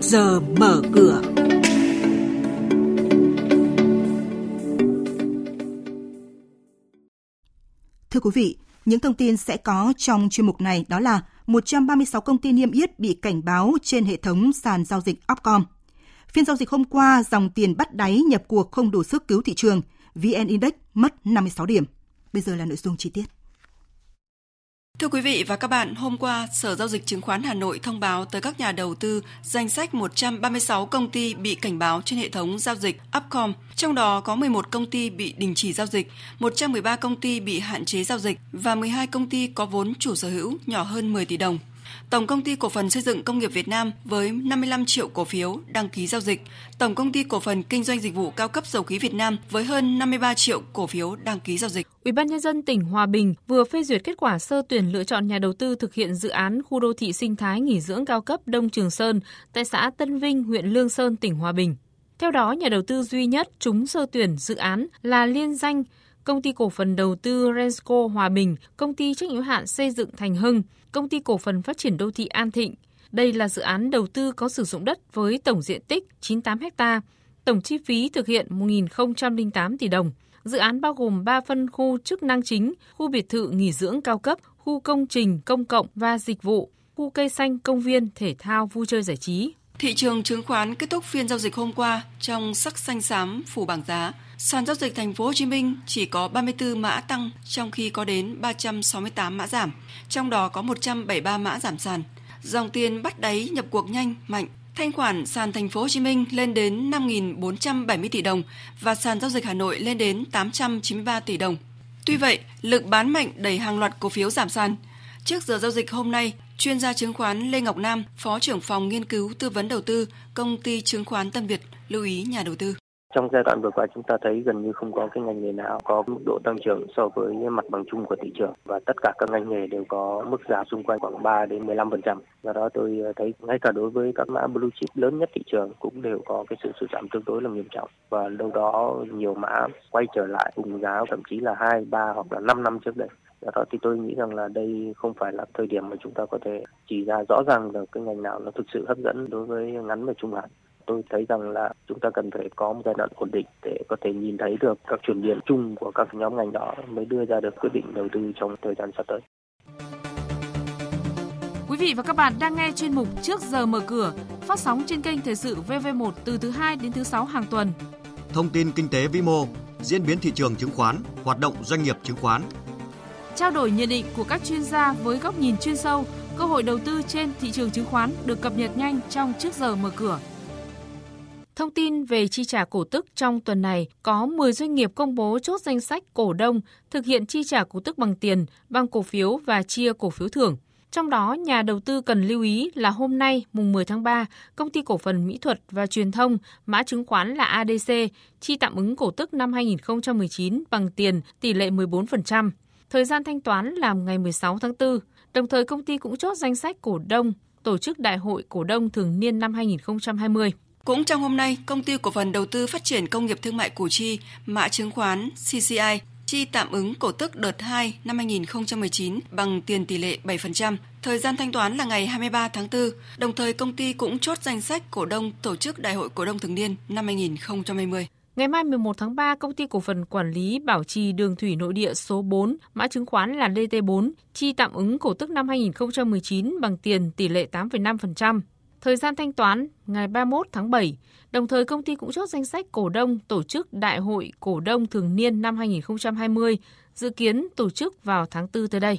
trước giờ mở cửa. Thưa quý vị, những thông tin sẽ có trong chuyên mục này đó là 136 công ty niêm yết bị cảnh báo trên hệ thống sàn giao dịch Upcom. Phiên giao dịch hôm qua, dòng tiền bắt đáy nhập cuộc không đủ sức cứu thị trường, VN Index mất 56 điểm. Bây giờ là nội dung chi tiết. Thưa quý vị và các bạn, hôm qua, Sở Giao dịch Chứng khoán Hà Nội thông báo tới các nhà đầu tư danh sách 136 công ty bị cảnh báo trên hệ thống giao dịch Upcom, trong đó có 11 công ty bị đình chỉ giao dịch, 113 công ty bị hạn chế giao dịch và 12 công ty có vốn chủ sở hữu nhỏ hơn 10 tỷ đồng. Tổng công ty cổ phần xây dựng công nghiệp Việt Nam với 55 triệu cổ phiếu đăng ký giao dịch, Tổng công ty cổ phần kinh doanh dịch vụ cao cấp dầu khí Việt Nam với hơn 53 triệu cổ phiếu đăng ký giao dịch. Ủy ban nhân dân tỉnh Hòa Bình vừa phê duyệt kết quả sơ tuyển lựa chọn nhà đầu tư thực hiện dự án khu đô thị sinh thái nghỉ dưỡng cao cấp Đông Trường Sơn tại xã Tân Vinh, huyện Lương Sơn, tỉnh Hòa Bình. Theo đó, nhà đầu tư duy nhất trúng sơ tuyển dự án là liên danh công ty cổ phần đầu tư Rensco Hòa Bình, công ty trách nhiệm hữu hạn xây dựng Thành Hưng, công ty cổ phần phát triển đô thị An Thịnh. Đây là dự án đầu tư có sử dụng đất với tổng diện tích 98 ha, tổng chi phí thực hiện 1.008 tỷ đồng. Dự án bao gồm 3 phân khu chức năng chính, khu biệt thự nghỉ dưỡng cao cấp, khu công trình công cộng và dịch vụ, khu cây xanh, công viên, thể thao, vui chơi giải trí. Thị trường chứng khoán kết thúc phiên giao dịch hôm qua trong sắc xanh xám phủ bảng giá. Sàn giao dịch thành phố Hồ Chí Minh chỉ có 34 mã tăng trong khi có đến 368 mã giảm, trong đó có 173 mã giảm sàn. Dòng tiền bắt đáy nhập cuộc nhanh, mạnh. Thanh khoản sàn thành phố Hồ Chí Minh lên đến 5.470 tỷ đồng và sàn giao dịch Hà Nội lên đến 893 tỷ đồng. Tuy vậy, lực bán mạnh đẩy hàng loạt cổ phiếu giảm sàn. Trước giờ giao dịch hôm nay, chuyên gia chứng khoán Lê Ngọc Nam, Phó trưởng phòng nghiên cứu tư vấn đầu tư, công ty chứng khoán Tân Việt lưu ý nhà đầu tư. Trong giai đoạn vừa qua chúng ta thấy gần như không có cái ngành nghề nào có mức độ tăng trưởng so với mặt bằng chung của thị trường và tất cả các ngành nghề đều có mức giá xung quanh khoảng 3 đến 15%. Do đó tôi ờ, thấy ngay cả đối với các mã blue chip lớn nhất thị trường cũng đều có cái sự sụt giảm tương đối là nghiêm trọng và đâu đó nhiều mã quay trở lại cùng giá thậm chí là 2, 3 hoặc là 5 năm trước đây. Do đó thì tôi nghĩ rằng là đây không phải là thời điểm mà chúng ta có thể chỉ ra rõ ràng là cái ngành nào nó thực sự hấp dẫn đối với ngắn và trung hạn tôi thấy rằng là chúng ta cần phải có một giai đoạn ổn định để có thể nhìn thấy được các chuyển biến chung của các nhóm ngành đó mới đưa ra được quyết định đầu tư trong thời gian sắp tới. Quý vị và các bạn đang nghe chuyên mục Trước giờ mở cửa phát sóng trên kênh Thời sự VV1 từ thứ 2 đến thứ 6 hàng tuần. Thông tin kinh tế vĩ mô, diễn biến thị trường chứng khoán, hoạt động doanh nghiệp chứng khoán. Trao đổi nhận định của các chuyên gia với góc nhìn chuyên sâu, cơ hội đầu tư trên thị trường chứng khoán được cập nhật nhanh trong Trước giờ mở cửa. Thông tin về chi trả cổ tức trong tuần này có 10 doanh nghiệp công bố chốt danh sách cổ đông thực hiện chi trả cổ tức bằng tiền, bằng cổ phiếu và chia cổ phiếu thưởng. Trong đó, nhà đầu tư cần lưu ý là hôm nay, mùng 10 tháng 3, công ty cổ phần mỹ thuật và truyền thông, mã chứng khoán là ADC, chi tạm ứng cổ tức năm 2019 bằng tiền tỷ lệ 14%. Thời gian thanh toán là ngày 16 tháng 4. Đồng thời, công ty cũng chốt danh sách cổ đông, tổ chức đại hội cổ đông thường niên năm 2020. Cũng trong hôm nay, công ty cổ phần đầu tư phát triển công nghiệp thương mại Củ Chi, mã chứng khoán CCI chi tạm ứng cổ tức đợt 2 năm 2019 bằng tiền tỷ lệ 7%. Thời gian thanh toán là ngày 23 tháng 4. Đồng thời công ty cũng chốt danh sách cổ đông tổ chức Đại hội cổ đông thường niên năm 2020. Ngày mai 11 tháng 3, công ty cổ phần quản lý bảo trì đường thủy nội địa số 4, mã chứng khoán là DT4, chi tạm ứng cổ tức năm 2019 bằng tiền tỷ lệ 8,5%. Thời gian thanh toán ngày 31 tháng 7, đồng thời công ty cũng chốt danh sách cổ đông tổ chức Đại hội Cổ đông Thường niên năm 2020, dự kiến tổ chức vào tháng 4 tới đây.